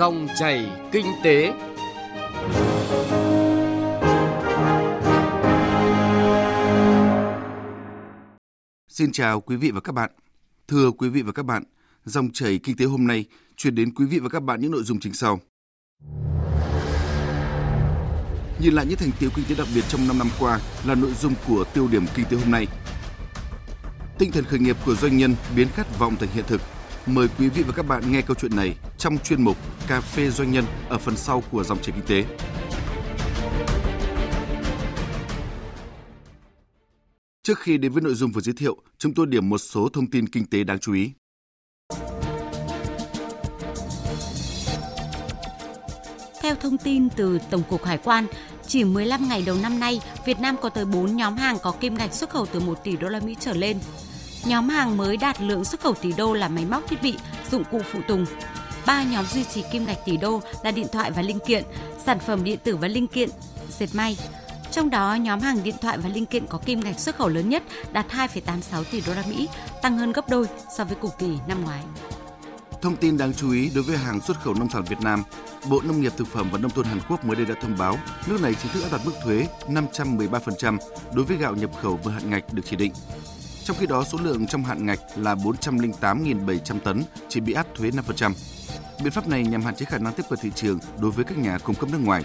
Dòng chảy kinh tế. Xin chào quý vị và các bạn. Thưa quý vị và các bạn, dòng chảy kinh tế hôm nay chuyển đến quý vị và các bạn những nội dung chính sau. Nhìn lại những thành tiệu kinh tế đặc biệt trong 5 năm qua là nội dung của tiêu điểm kinh tế hôm nay. Tinh thần khởi nghiệp của doanh nhân biến khát vọng thành hiện thực. Mời quý vị và các bạn nghe câu chuyện này trong chuyên mục Cà phê doanh nhân ở phần sau của dòng chảy kinh tế. Trước khi đến với nội dung vừa giới thiệu, chúng tôi điểm một số thông tin kinh tế đáng chú ý. Theo thông tin từ Tổng cục Hải quan, chỉ 15 ngày đầu năm nay, Việt Nam có tới 4 nhóm hàng có kim ngạch xuất khẩu từ 1 tỷ đô la Mỹ trở lên. Nhóm hàng mới đạt lượng xuất khẩu tỷ đô là máy móc thiết bị, dụng cụ phụ tùng. Ba nhóm duy trì kim ngạch tỷ đô là điện thoại và linh kiện, sản phẩm điện tử và linh kiện, dệt may. Trong đó, nhóm hàng điện thoại và linh kiện có kim ngạch xuất khẩu lớn nhất đạt 2,86 tỷ đô la Mỹ, tăng hơn gấp đôi so với cùng kỳ năm ngoái. Thông tin đáng chú ý đối với hàng xuất khẩu nông sản Việt Nam, Bộ Nông nghiệp Thực phẩm và Nông thôn Hàn Quốc mới đây đã thông báo nước này chính thức áp đặt mức thuế 513% đối với gạo nhập khẩu vừa hạn ngạch được chỉ định. Trong khi đó, số lượng trong hạn ngạch là 408.700 tấn chỉ bị áp thuế 5%. Biện pháp này nhằm hạn chế khả năng tiếp cận thị trường đối với các nhà cung cấp nước ngoài.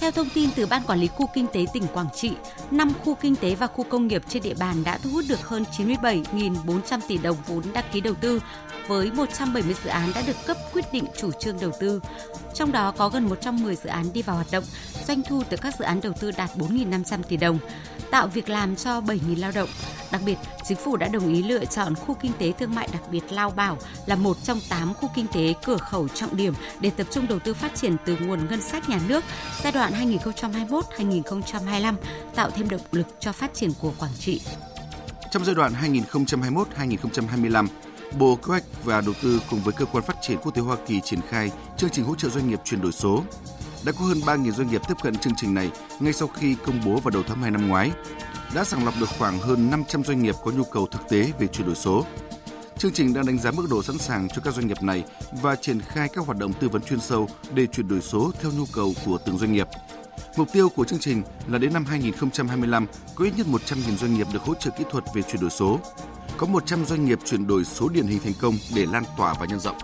Theo thông tin từ Ban Quản lý Khu Kinh tế tỉnh Quảng Trị, 5 khu kinh tế và khu công nghiệp trên địa bàn đã thu hút được hơn 97.400 tỷ đồng vốn đăng ký đầu tư, với 170 dự án đã được cấp quyết định chủ trương đầu tư. Trong đó có gần 110 dự án đi vào hoạt động, doanh thu từ các dự án đầu tư đạt 4.500 tỷ đồng, tạo việc làm cho 7.000 lao động. Đặc biệt, chính phủ đã đồng ý lựa chọn khu kinh tế thương mại đặc biệt Lao Bảo là một trong 8 khu kinh tế cửa khẩu trọng điểm để tập trung đầu tư phát triển từ nguồn ngân sách nhà nước giai đoạn 2021-2025, tạo thêm động lực cho phát triển của Quảng Trị. Trong giai đoạn 2021-2025, Bộ Kế hoạch và Đầu tư cùng với Cơ quan Phát triển Quốc tế Hoa Kỳ triển khai chương trình hỗ trợ doanh nghiệp chuyển đổi số. Đã có hơn 3.000 doanh nghiệp tiếp cận chương trình này ngay sau khi công bố vào đầu tháng 2 năm ngoái. Đã sàng lọc được khoảng hơn 500 doanh nghiệp có nhu cầu thực tế về chuyển đổi số. Chương trình đang đánh giá mức độ sẵn sàng cho các doanh nghiệp này và triển khai các hoạt động tư vấn chuyên sâu để chuyển đổi số theo nhu cầu của từng doanh nghiệp. Mục tiêu của chương trình là đến năm 2025 có ít nhất 100.000 doanh nghiệp được hỗ trợ kỹ thuật về chuyển đổi số. Có 100 doanh nghiệp chuyển đổi số điển hình thành công để lan tỏa và nhân rộng.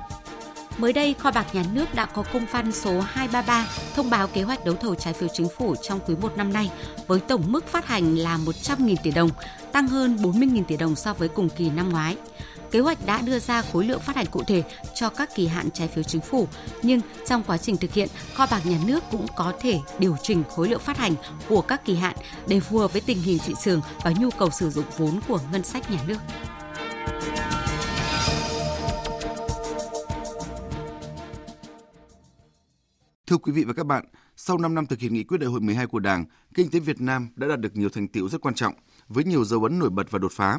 Mới đây, Kho bạc Nhà nước đã có công văn số 233 thông báo kế hoạch đấu thầu trái phiếu chính phủ trong quý 1 năm nay với tổng mức phát hành là 100.000 tỷ đồng, tăng hơn 40.000 tỷ đồng so với cùng kỳ năm ngoái. Kế hoạch đã đưa ra khối lượng phát hành cụ thể cho các kỳ hạn trái phiếu chính phủ, nhưng trong quá trình thực hiện, kho bạc nhà nước cũng có thể điều chỉnh khối lượng phát hành của các kỳ hạn để phù hợp với tình hình thị trường và nhu cầu sử dụng vốn của ngân sách nhà nước. Thưa quý vị và các bạn, sau 5 năm thực hiện nghị quyết đại hội 12 của Đảng, kinh tế Việt Nam đã đạt được nhiều thành tiệu rất quan trọng, với nhiều dấu ấn nổi bật và đột phá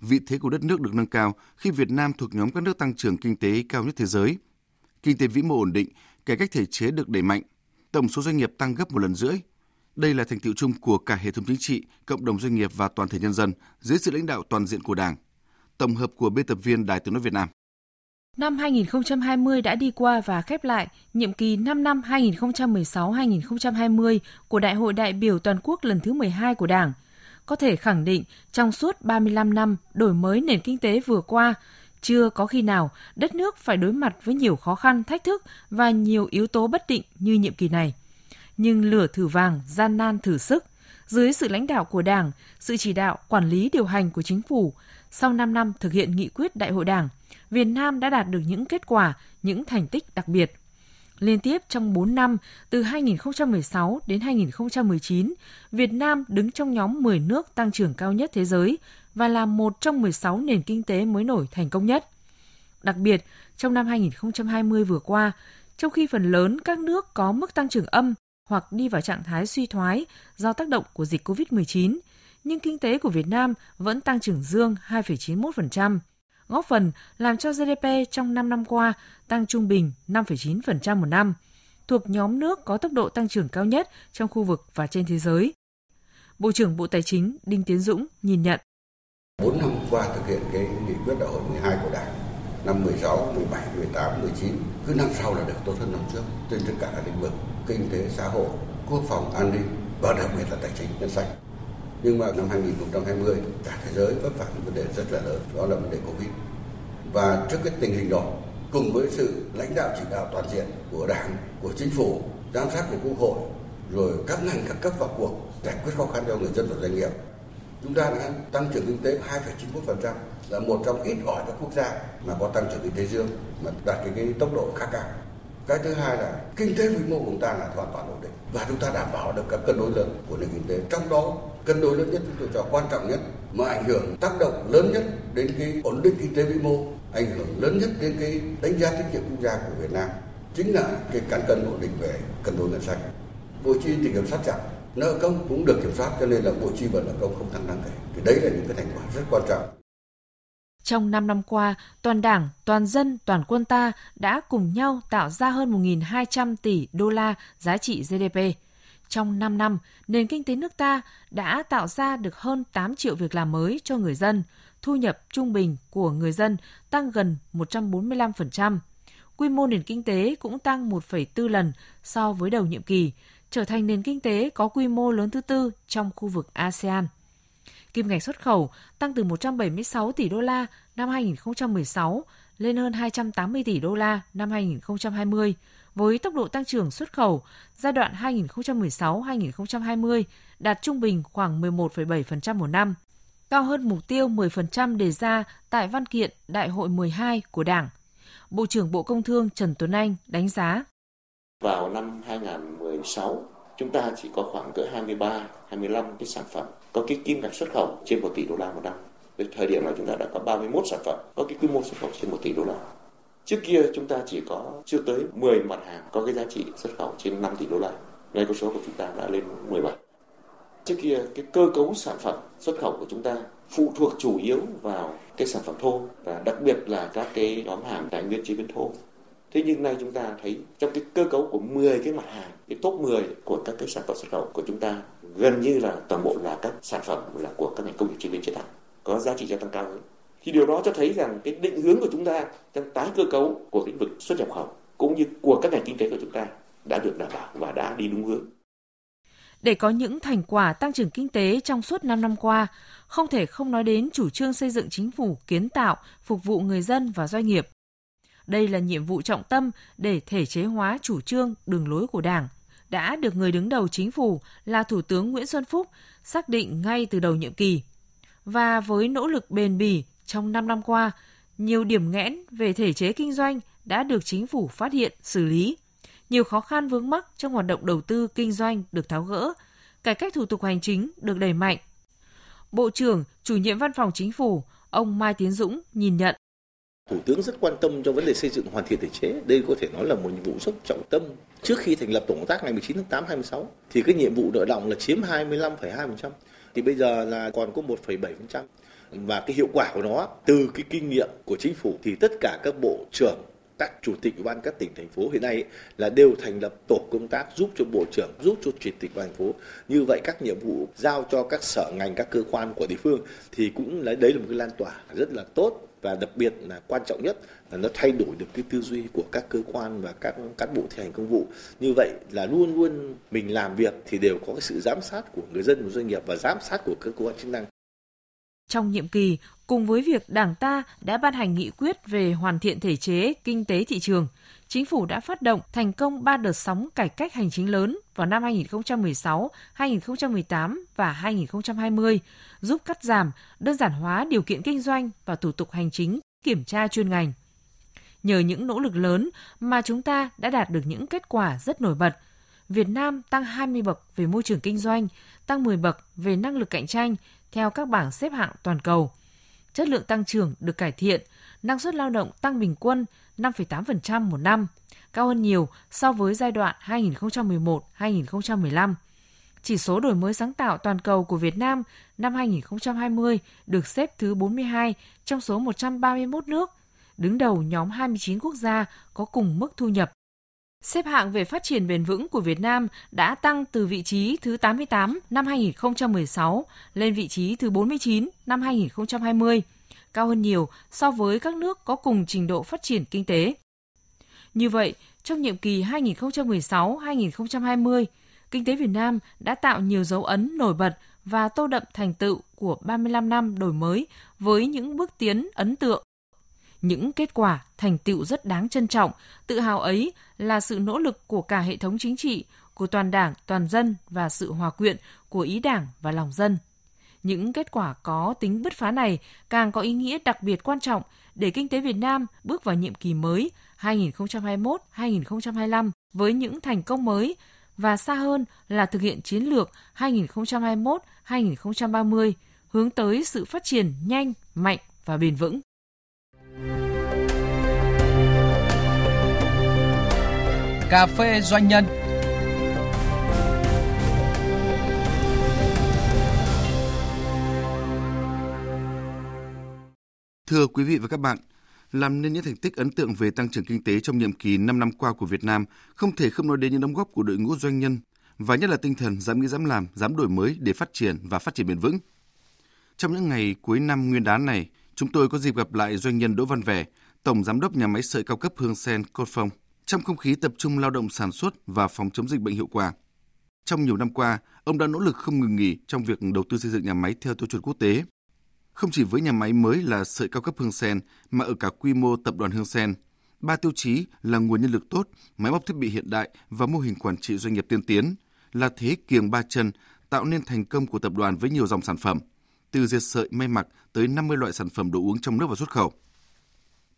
vị thế của đất nước được nâng cao khi Việt Nam thuộc nhóm các nước tăng trưởng kinh tế cao nhất thế giới. Kinh tế vĩ mô ổn định, cải cách thể chế được đẩy mạnh, tổng số doanh nghiệp tăng gấp một lần rưỡi. Đây là thành tiệu chung của cả hệ thống chính trị, cộng đồng doanh nghiệp và toàn thể nhân dân dưới sự lãnh đạo toàn diện của Đảng. Tổng hợp của biên tập viên Đài Tiếng nói Việt Nam. Năm 2020 đã đi qua và khép lại nhiệm kỳ 5 năm 2016-2020 của Đại hội đại biểu toàn quốc lần thứ 12 của Đảng – có thể khẳng định trong suốt 35 năm đổi mới nền kinh tế vừa qua, chưa có khi nào đất nước phải đối mặt với nhiều khó khăn, thách thức và nhiều yếu tố bất định như nhiệm kỳ này. Nhưng lửa thử vàng, gian nan thử sức, dưới sự lãnh đạo của Đảng, sự chỉ đạo, quản lý điều hành của chính phủ, sau 5 năm thực hiện nghị quyết Đại hội Đảng, Việt Nam đã đạt được những kết quả, những thành tích đặc biệt liên tiếp trong 4 năm từ 2016 đến 2019, Việt Nam đứng trong nhóm 10 nước tăng trưởng cao nhất thế giới và là một trong 16 nền kinh tế mới nổi thành công nhất. Đặc biệt, trong năm 2020 vừa qua, trong khi phần lớn các nước có mức tăng trưởng âm hoặc đi vào trạng thái suy thoái do tác động của dịch COVID-19, nhưng kinh tế của Việt Nam vẫn tăng trưởng dương 2,91%, góp phần làm cho GDP trong 5 năm qua tăng trung bình 5,9% một năm, thuộc nhóm nước có tốc độ tăng trưởng cao nhất trong khu vực và trên thế giới. Bộ trưởng Bộ Tài chính Đinh Tiến Dũng nhìn nhận. 4 năm qua thực hiện cái nghị quyết đại hội 12 của Đảng năm 16, 17, 18, 19 cứ năm sau là được tốt hơn năm trước trên tất cả các lĩnh vực kinh tế, xã hội, quốc phòng, an ninh và đặc biệt là tài chính ngân sách. Nhưng mà năm 2020 cả thế giới vấp phải một vấn đề rất là lớn đó là vấn đề Covid. Và trước cái tình hình đó cùng với sự lãnh đạo chỉ đạo toàn diện của Đảng, của Chính phủ, giám sát của Quốc hội rồi các ngành các cấp vào cuộc giải quyết khó khăn cho người dân và doanh nghiệp. Chúng ta đã tăng trưởng kinh tế 2,91% là một trong ít ỏi các quốc gia mà có tăng trưởng kinh tế dương mà đạt cái, cái tốc độ khá cao. Cái thứ hai là kinh tế vĩ mô của chúng ta là hoàn toàn ổn định và chúng ta đảm bảo được các cân đối lớn của nền kinh tế. Trong đó cân đối lớn nhất chúng tôi cho quan trọng nhất mà ảnh hưởng tác động lớn nhất đến cái ổn định kinh tế vĩ mô, ảnh hưởng lớn nhất đến cái đánh giá tiết kiệm quốc gia của Việt Nam chính là cái cán cân ổn định về cân đối ngân sách. Bộ chi thì kiểm soát chặt, nợ công cũng được kiểm soát cho nên là bộ chi và nợ công không tăng đáng kể. Thì đấy là những cái thành quả rất quan trọng. Trong 5 năm qua, toàn Đảng, toàn dân, toàn quân ta đã cùng nhau tạo ra hơn 1.200 tỷ đô la giá trị GDP. Trong 5 năm, nền kinh tế nước ta đã tạo ra được hơn 8 triệu việc làm mới cho người dân, thu nhập trung bình của người dân tăng gần 145%. Quy mô nền kinh tế cũng tăng 1,4 lần so với đầu nhiệm kỳ, trở thành nền kinh tế có quy mô lớn thứ tư trong khu vực ASEAN. Kim ngạch xuất khẩu tăng từ 176 tỷ đô la năm 2016 lên hơn 280 tỷ đô la năm 2020, với tốc độ tăng trưởng xuất khẩu giai đoạn 2016-2020 đạt trung bình khoảng 11,7% một năm, cao hơn mục tiêu 10% đề ra tại văn kiện Đại hội 12 của Đảng. Bộ trưởng Bộ Công Thương Trần Tuấn Anh đánh giá. Vào năm 2016, chúng ta chỉ có khoảng cỡ 23, 25 cái sản phẩm có cái kim ngạch xuất khẩu trên 1 tỷ đô la một năm. Đến thời điểm này chúng ta đã có 31 sản phẩm có cái quy mô xuất khẩu trên 1 tỷ đô la. Trước kia chúng ta chỉ có chưa tới 10 mặt hàng có cái giá trị xuất khẩu trên 5 tỷ đô la. Ngay con số của chúng ta đã lên 17. Trước kia cái cơ cấu sản phẩm xuất khẩu của chúng ta phụ thuộc chủ yếu vào cái sản phẩm thô và đặc biệt là các cái nhóm hàng tài nguyên chế biến thô. Thế nhưng nay chúng ta thấy trong cái cơ cấu của 10 cái mặt hàng, cái top 10 của các cái sản phẩm xuất khẩu của chúng ta gần như là toàn bộ là các sản phẩm là của các ngành công nghiệp chế biến chế tạo có giá trị gia tăng cao hơn. Thì điều đó cho thấy rằng cái định hướng của chúng ta trong tái cơ cấu của lĩnh vực xuất nhập khẩu cũng như của các ngành kinh tế của chúng ta đã được đảm bảo và đã đi đúng hướng. Để có những thành quả tăng trưởng kinh tế trong suốt 5 năm qua, không thể không nói đến chủ trương xây dựng chính phủ kiến tạo, phục vụ người dân và doanh nghiệp. Đây là nhiệm vụ trọng tâm để thể chế hóa chủ trương, đường lối của Đảng, đã được người đứng đầu chính phủ là Thủ tướng Nguyễn Xuân Phúc xác định ngay từ đầu nhiệm kỳ. Và với nỗ lực bền bỉ trong 5 năm qua, nhiều điểm nghẽn về thể chế kinh doanh đã được chính phủ phát hiện, xử lý. Nhiều khó khăn vướng mắc trong hoạt động đầu tư kinh doanh được tháo gỡ, cải cách thủ tục hành chính được đẩy mạnh. Bộ trưởng, chủ nhiệm văn phòng chính phủ, ông Mai Tiến Dũng nhìn nhận. Thủ tướng rất quan tâm cho vấn đề xây dựng hoàn thiện thể chế. Đây có thể nói là một nhiệm vụ rất trọng tâm. Trước khi thành lập tổ công tác ngày 19 tháng 8 26 thì cái nhiệm vụ nợ động là chiếm 25,2%. Thì bây giờ là còn có 1,7% và cái hiệu quả của nó, từ cái kinh nghiệm của chính phủ thì tất cả các bộ trưởng, các chủ tịch ủy ban các tỉnh, thành phố hiện nay là đều thành lập tổ công tác giúp cho bộ trưởng, giúp cho chủ tịch thành phố. Như vậy các nhiệm vụ giao cho các sở ngành, các cơ quan của địa phương thì cũng là, đấy là một cái lan tỏa rất là tốt. Và đặc biệt là quan trọng nhất là nó thay đổi được cái tư duy của các cơ quan và các cán bộ thi hành công vụ. Như vậy là luôn luôn mình làm việc thì đều có cái sự giám sát của người dân và doanh nghiệp và giám sát của các cơ quan chức năng trong nhiệm kỳ, cùng với việc Đảng ta đã ban hành nghị quyết về hoàn thiện thể chế kinh tế thị trường, chính phủ đã phát động thành công 3 đợt sóng cải cách hành chính lớn vào năm 2016, 2018 và 2020, giúp cắt giảm, đơn giản hóa điều kiện kinh doanh và thủ tục hành chính, kiểm tra chuyên ngành. Nhờ những nỗ lực lớn mà chúng ta đã đạt được những kết quả rất nổi bật. Việt Nam tăng 20 bậc về môi trường kinh doanh, tăng 10 bậc về năng lực cạnh tranh theo các bảng xếp hạng toàn cầu. Chất lượng tăng trưởng được cải thiện, năng suất lao động tăng bình quân 5,8% một năm, cao hơn nhiều so với giai đoạn 2011-2015. Chỉ số đổi mới sáng tạo toàn cầu của Việt Nam năm 2020 được xếp thứ 42 trong số 131 nước, đứng đầu nhóm 29 quốc gia có cùng mức thu nhập Xếp hạng về phát triển bền vững của Việt Nam đã tăng từ vị trí thứ 88 năm 2016 lên vị trí thứ 49 năm 2020, cao hơn nhiều so với các nước có cùng trình độ phát triển kinh tế. Như vậy, trong nhiệm kỳ 2016-2020, kinh tế Việt Nam đã tạo nhiều dấu ấn nổi bật và tô đậm thành tựu của 35 năm đổi mới với những bước tiến ấn tượng. Những kết quả, thành tựu rất đáng trân trọng, tự hào ấy là sự nỗ lực của cả hệ thống chính trị, của toàn đảng, toàn dân và sự hòa quyện của ý đảng và lòng dân. Những kết quả có tính bứt phá này càng có ý nghĩa đặc biệt quan trọng để kinh tế Việt Nam bước vào nhiệm kỳ mới 2021-2025 với những thành công mới và xa hơn là thực hiện chiến lược 2021-2030 hướng tới sự phát triển nhanh, mạnh và bền vững. Cà phê doanh nhân Thưa quý vị và các bạn, làm nên những thành tích ấn tượng về tăng trưởng kinh tế trong nhiệm kỳ 5 năm qua của Việt Nam, không thể không nói đến những đóng góp của đội ngũ doanh nhân và nhất là tinh thần dám nghĩ dám làm, dám đổi mới để phát triển và phát triển bền vững. Trong những ngày cuối năm nguyên đán này, chúng tôi có dịp gặp lại doanh nhân Đỗ Văn Vẻ, Tổng Giám đốc nhà máy sợi cao cấp Hương Sen Cốt Phong, trong không khí tập trung lao động sản xuất và phòng chống dịch bệnh hiệu quả. Trong nhiều năm qua, ông đã nỗ lực không ngừng nghỉ trong việc đầu tư xây dựng nhà máy theo tiêu chuẩn quốc tế, không chỉ với nhà máy mới là sợi cao cấp Hương Sen mà ở cả quy mô tập đoàn Hương Sen, ba tiêu chí là nguồn nhân lực tốt, máy móc thiết bị hiện đại và mô hình quản trị doanh nghiệp tiên tiến là thế kiềng ba chân tạo nên thành công của tập đoàn với nhiều dòng sản phẩm, từ dệt sợi may mặc tới 50 loại sản phẩm đồ uống trong nước và xuất khẩu.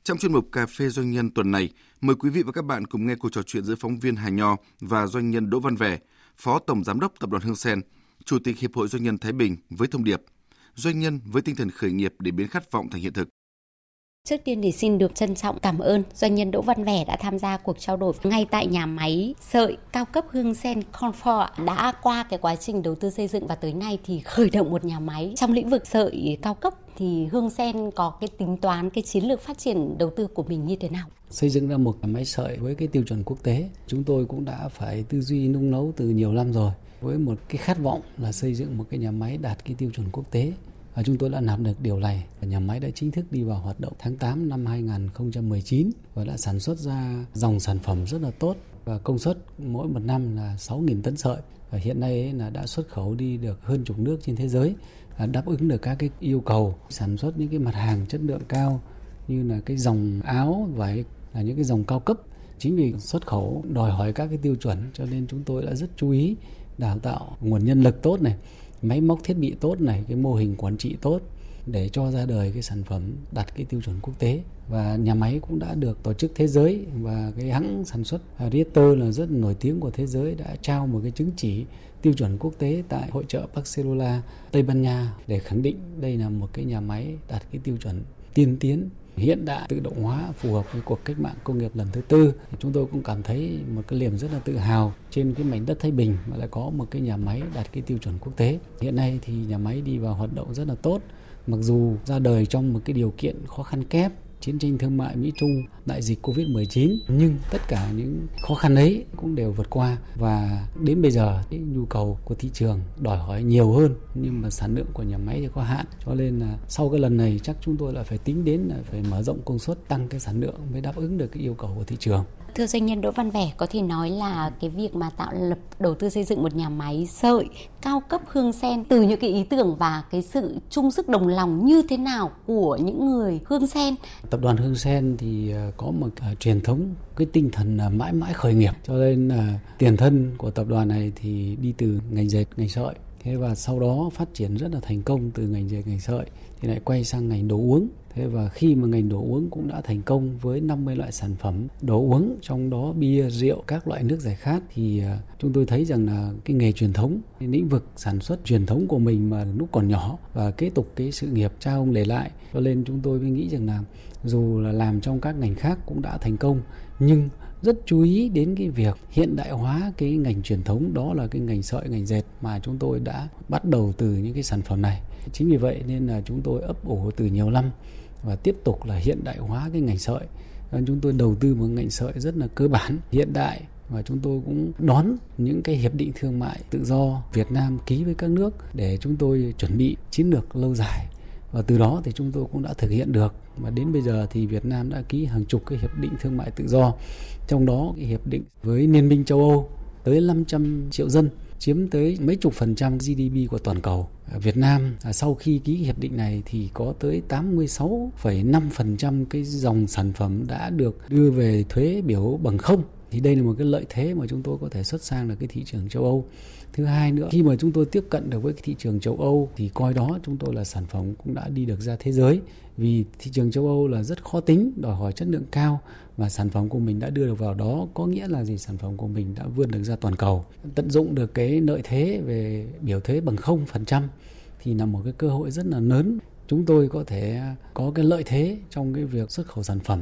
Trong chuyên mục Cà phê Doanh nhân tuần này, mời quý vị và các bạn cùng nghe cuộc trò chuyện giữa phóng viên Hà Nho và doanh nhân Đỗ Văn Vẻ, Phó Tổng Giám đốc Tập đoàn Hương Sen, Chủ tịch Hiệp hội Doanh nhân Thái Bình với thông điệp doanh nhân với tinh thần khởi nghiệp để biến khát vọng thành hiện thực. Trước tiên thì xin được trân trọng cảm ơn doanh nhân Đỗ Văn Vẻ đã tham gia cuộc trao đổi ngay tại nhà máy sợi cao cấp Hương Sen Comfort đã qua cái quá trình đầu tư xây dựng và tới nay thì khởi động một nhà máy trong lĩnh vực sợi cao cấp thì Hương Sen có cái tính toán cái chiến lược phát triển đầu tư của mình như thế nào? Xây dựng ra một nhà máy sợi với cái tiêu chuẩn quốc tế, chúng tôi cũng đã phải tư duy nung nấu từ nhiều năm rồi. Với một cái khát vọng là xây dựng một cái nhà máy đạt cái tiêu chuẩn quốc tế. Và chúng tôi đã làm được điều này. Nhà máy đã chính thức đi vào hoạt động tháng 8 năm 2019 và đã sản xuất ra dòng sản phẩm rất là tốt. Và công suất mỗi một năm là 6.000 tấn sợi. Và hiện nay là đã xuất khẩu đi được hơn chục nước trên thế giới. À, đáp ứng được các cái yêu cầu sản xuất những cái mặt hàng chất lượng cao như là cái dòng áo vải là những cái dòng cao cấp. Chính vì xuất khẩu đòi hỏi các cái tiêu chuẩn, cho nên chúng tôi đã rất chú ý đào tạo nguồn nhân lực tốt này, máy móc thiết bị tốt này, cái mô hình quản trị tốt để cho ra đời cái sản phẩm đạt cái tiêu chuẩn quốc tế. Và nhà máy cũng đã được tổ chức thế giới và cái hãng sản xuất Ritter là rất nổi tiếng của thế giới, đã trao một cái chứng chỉ tiêu chuẩn quốc tế tại hội trợ Barcelona, Tây Ban Nha để khẳng định đây là một cái nhà máy đạt cái tiêu chuẩn tiên tiến, hiện đại, tự động hóa, phù hợp với cuộc cách mạng công nghiệp lần thứ tư. Chúng tôi cũng cảm thấy một cái niềm rất là tự hào trên cái mảnh đất Thái Bình mà lại có một cái nhà máy đạt cái tiêu chuẩn quốc tế. Hiện nay thì nhà máy đi vào hoạt động rất là tốt, mặc dù ra đời trong một cái điều kiện khó khăn kép chiến tranh thương mại Mỹ Trung, đại dịch Covid-19 nhưng tất cả những khó khăn ấy cũng đều vượt qua và đến bây giờ cái nhu cầu của thị trường đòi hỏi nhiều hơn nhưng mà sản lượng của nhà máy thì có hạn cho nên là sau cái lần này chắc chúng tôi lại phải tính đến là phải mở rộng công suất tăng cái sản lượng mới đáp ứng được cái yêu cầu của thị trường. Thưa doanh nhân Đỗ Văn Vẻ, có thể nói là cái việc mà tạo lập đầu tư xây dựng một nhà máy sợi cao cấp hương sen từ những cái ý tưởng và cái sự chung sức đồng lòng như thế nào của những người hương sen. Tập đoàn Hương Sen thì ờ, có một uh, truyền thống cái tinh thần uh, mãi mãi khởi nghiệp. Cho nên uh, tiền thân của tập đoàn này thì đi từ ngành dệt ngành sợi thế và sau đó phát triển rất là thành công từ ngành dệt ngành sợi thì lại quay sang ngành đồ uống Thế và khi mà ngành đồ uống cũng đã thành công với 50 loại sản phẩm đồ uống trong đó bia, rượu, các loại nước giải khát thì à, chúng tôi thấy rằng là cái nghề truyền thống, cái lĩnh vực sản xuất truyền thống của mình mà lúc còn nhỏ và kế tục cái sự nghiệp cha ông để lại. Cho nên chúng tôi mới nghĩ rằng là dù là làm trong các ngành khác cũng đã thành công nhưng rất chú ý đến cái việc hiện đại hóa cái ngành truyền thống, đó là cái ngành sợi, ngành dệt mà chúng tôi đã bắt đầu từ những cái sản phẩm này. Chính vì vậy nên là chúng tôi ấp ủ từ nhiều năm và tiếp tục là hiện đại hóa cái ngành sợi. Chúng tôi đầu tư một ngành sợi rất là cơ bản, hiện đại và chúng tôi cũng đón những cái hiệp định thương mại tự do Việt Nam ký với các nước để chúng tôi chuẩn bị chiến lược lâu dài và từ đó thì chúng tôi cũng đã thực hiện được. Và đến bây giờ thì Việt Nam đã ký hàng chục cái hiệp định thương mại tự do. Trong đó cái hiệp định với Liên minh châu Âu tới 500 triệu dân chiếm tới mấy chục phần trăm GDP của toàn cầu. Việt Nam à, sau khi ký hiệp định này thì có tới 86,5% cái dòng sản phẩm đã được đưa về thuế biểu bằng không. Thì đây là một cái lợi thế mà chúng tôi có thể xuất sang được cái thị trường châu Âu thứ hai nữa, khi mà chúng tôi tiếp cận được với thị trường châu Âu thì coi đó chúng tôi là sản phẩm cũng đã đi được ra thế giới. Vì thị trường châu Âu là rất khó tính, đòi hỏi chất lượng cao và sản phẩm của mình đã đưa được vào đó, có nghĩa là gì? Sản phẩm của mình đã vươn được ra toàn cầu, tận dụng được cái lợi thế về biểu thuế bằng không phần trăm thì là một cái cơ hội rất là lớn. Chúng tôi có thể có cái lợi thế trong cái việc xuất khẩu sản phẩm.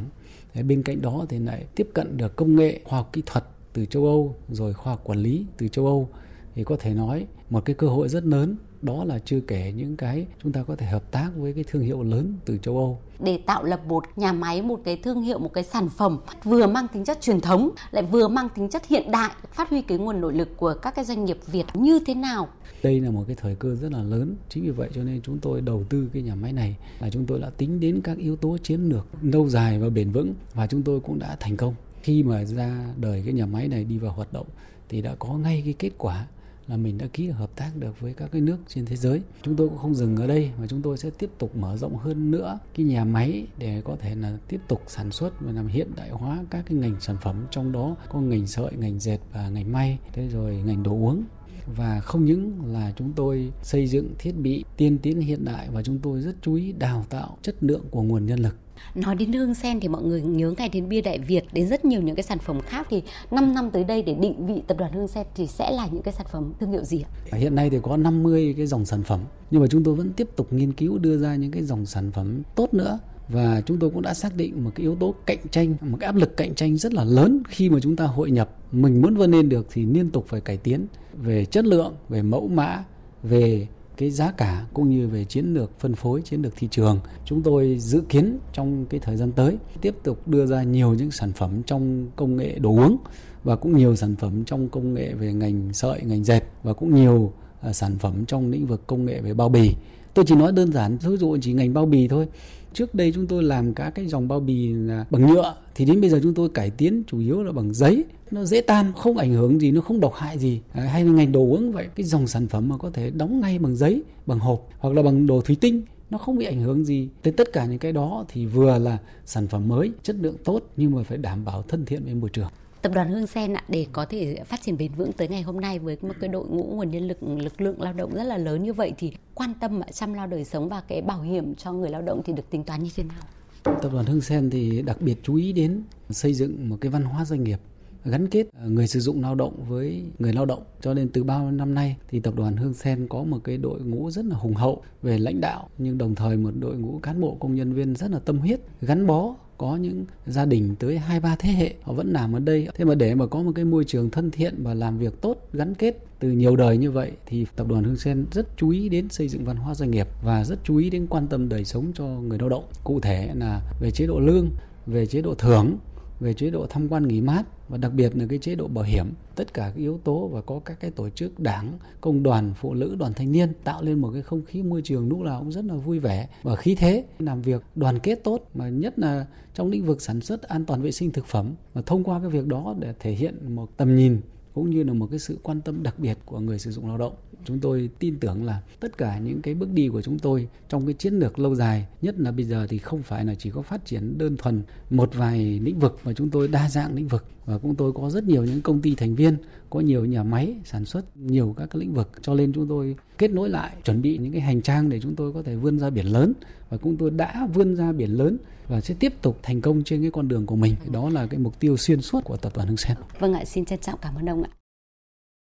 Bên cạnh đó thì lại tiếp cận được công nghệ khoa học kỹ thuật từ châu Âu, rồi khoa học quản lý từ châu Âu thì có thể nói một cái cơ hội rất lớn đó là chưa kể những cái chúng ta có thể hợp tác với cái thương hiệu lớn từ châu Âu. Để tạo lập một nhà máy, một cái thương hiệu, một cái sản phẩm vừa mang tính chất truyền thống lại vừa mang tính chất hiện đại, phát huy cái nguồn nội lực của các cái doanh nghiệp Việt như thế nào? Đây là một cái thời cơ rất là lớn, chính vì vậy cho nên chúng tôi đầu tư cái nhà máy này là chúng tôi đã tính đến các yếu tố chiến lược lâu dài và bền vững và chúng tôi cũng đã thành công. Khi mà ra đời cái nhà máy này đi vào hoạt động thì đã có ngay cái kết quả là mình đã ký hợp tác được với các cái nước trên thế giới. Chúng tôi cũng không dừng ở đây mà chúng tôi sẽ tiếp tục mở rộng hơn nữa cái nhà máy để có thể là tiếp tục sản xuất và làm hiện đại hóa các cái ngành sản phẩm trong đó có ngành sợi, ngành dệt và ngành may, thế rồi ngành đồ uống và không những là chúng tôi xây dựng thiết bị tiên tiến hiện đại và chúng tôi rất chú ý đào tạo chất lượng của nguồn nhân lực Nói đến hương sen thì mọi người nhớ ngày đến bia Đại Việt đến rất nhiều những cái sản phẩm khác thì 5 năm tới đây để định vị tập đoàn Hương Sen thì sẽ là những cái sản phẩm thương hiệu gì ạ? Hiện nay thì có 50 cái dòng sản phẩm nhưng mà chúng tôi vẫn tiếp tục nghiên cứu đưa ra những cái dòng sản phẩm tốt nữa và chúng tôi cũng đã xác định một cái yếu tố cạnh tranh, một cái áp lực cạnh tranh rất là lớn khi mà chúng ta hội nhập. Mình muốn vươn lên được thì liên tục phải cải tiến về chất lượng, về mẫu mã, về cái giá cả cũng như về chiến lược phân phối, chiến lược thị trường. Chúng tôi dự kiến trong cái thời gian tới tiếp tục đưa ra nhiều những sản phẩm trong công nghệ đồ uống và cũng nhiều sản phẩm trong công nghệ về ngành sợi, ngành dệt và cũng nhiều à, sản phẩm trong lĩnh vực công nghệ về bao bì tôi chỉ nói đơn giản ví dụ chỉ ngành bao bì thôi. Trước đây chúng tôi làm các cái dòng bao bì là bằng nhựa thì đến bây giờ chúng tôi cải tiến chủ yếu là bằng giấy. Nó dễ tan không ảnh hưởng gì nó không độc hại gì. À, hay là ngành đồ uống vậy cái dòng sản phẩm mà có thể đóng ngay bằng giấy bằng hộp hoặc là bằng đồ thủy tinh nó không bị ảnh hưởng gì. Tới tất cả những cái đó thì vừa là sản phẩm mới chất lượng tốt nhưng mà phải đảm bảo thân thiện với môi trường. Tập đoàn Hương Sen ạ, để có thể phát triển bền vững tới ngày hôm nay với một cái đội ngũ nguồn nhân lực lực lượng lao động rất là lớn như vậy thì quan tâm chăm lo đời sống và cái bảo hiểm cho người lao động thì được tính toán như thế nào? Tập đoàn Hương Sen thì đặc biệt chú ý đến xây dựng một cái văn hóa doanh nghiệp gắn kết à, người sử dụng lao động với người lao động cho nên từ bao năm nay thì tập đoàn Hương Sen có một cái đội ngũ rất là hùng hậu về lãnh đạo nhưng đồng thời một đội ngũ cán bộ công nhân viên rất là tâm huyết gắn bó có những gia đình tới hai, ba thế hệ, họ vẫn làm ở đây. Thế mà để mà có một cái môi trường thân thiện và làm việc tốt, gắn kết từ nhiều đời như vậy thì tập đoàn Hương Sen rất chú ý đến xây dựng văn hóa doanh nghiệp và rất chú ý đến quan tâm đời sống cho người lao động. Cụ thể là về chế độ lương, về chế độ thưởng về chế độ tham quan nghỉ mát và đặc biệt là cái chế độ bảo hiểm. Tất cả các yếu tố và có các cái tổ chức đảng, công đoàn, phụ nữ, đoàn thanh niên tạo lên một cái không khí môi trường lúc nào cũng rất là vui vẻ và khí thế. Làm việc đoàn kết tốt mà nhất là trong lĩnh vực sản xuất an toàn vệ sinh thực phẩm. Và thông qua cái việc đó để thể hiện một tầm nhìn cũng như là một cái sự quan tâm đặc biệt của người sử dụng lao động. Chúng tôi tin tưởng là tất cả những cái bước đi của chúng tôi trong cái chiến lược lâu dài, nhất là bây giờ thì không phải là chỉ có phát triển đơn thuần một vài lĩnh vực mà chúng tôi đa dạng lĩnh vực và chúng tôi có rất nhiều những công ty thành viên có nhiều nhà máy sản xuất nhiều các cái lĩnh vực cho nên chúng tôi kết nối lại chuẩn bị những cái hành trang để chúng tôi có thể vươn ra biển lớn và chúng tôi đã vươn ra biển lớn và sẽ tiếp tục thành công trên cái con đường của mình đó là cái mục tiêu xuyên suốt của tập đoàn Hưng Sen. Vâng ạ, xin trân trọng cảm ơn ông ạ.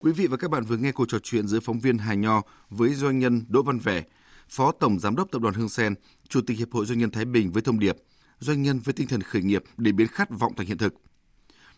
Quý vị và các bạn vừa nghe cuộc trò chuyện giữa phóng viên Hà Nho với doanh nhân Đỗ Văn Vẻ, Phó Tổng Giám đốc Tập đoàn Hương Sen, Chủ tịch Hiệp hội Doanh nhân Thái Bình với thông điệp Doanh nhân với tinh thần khởi nghiệp để biến khát vọng thành hiện thực.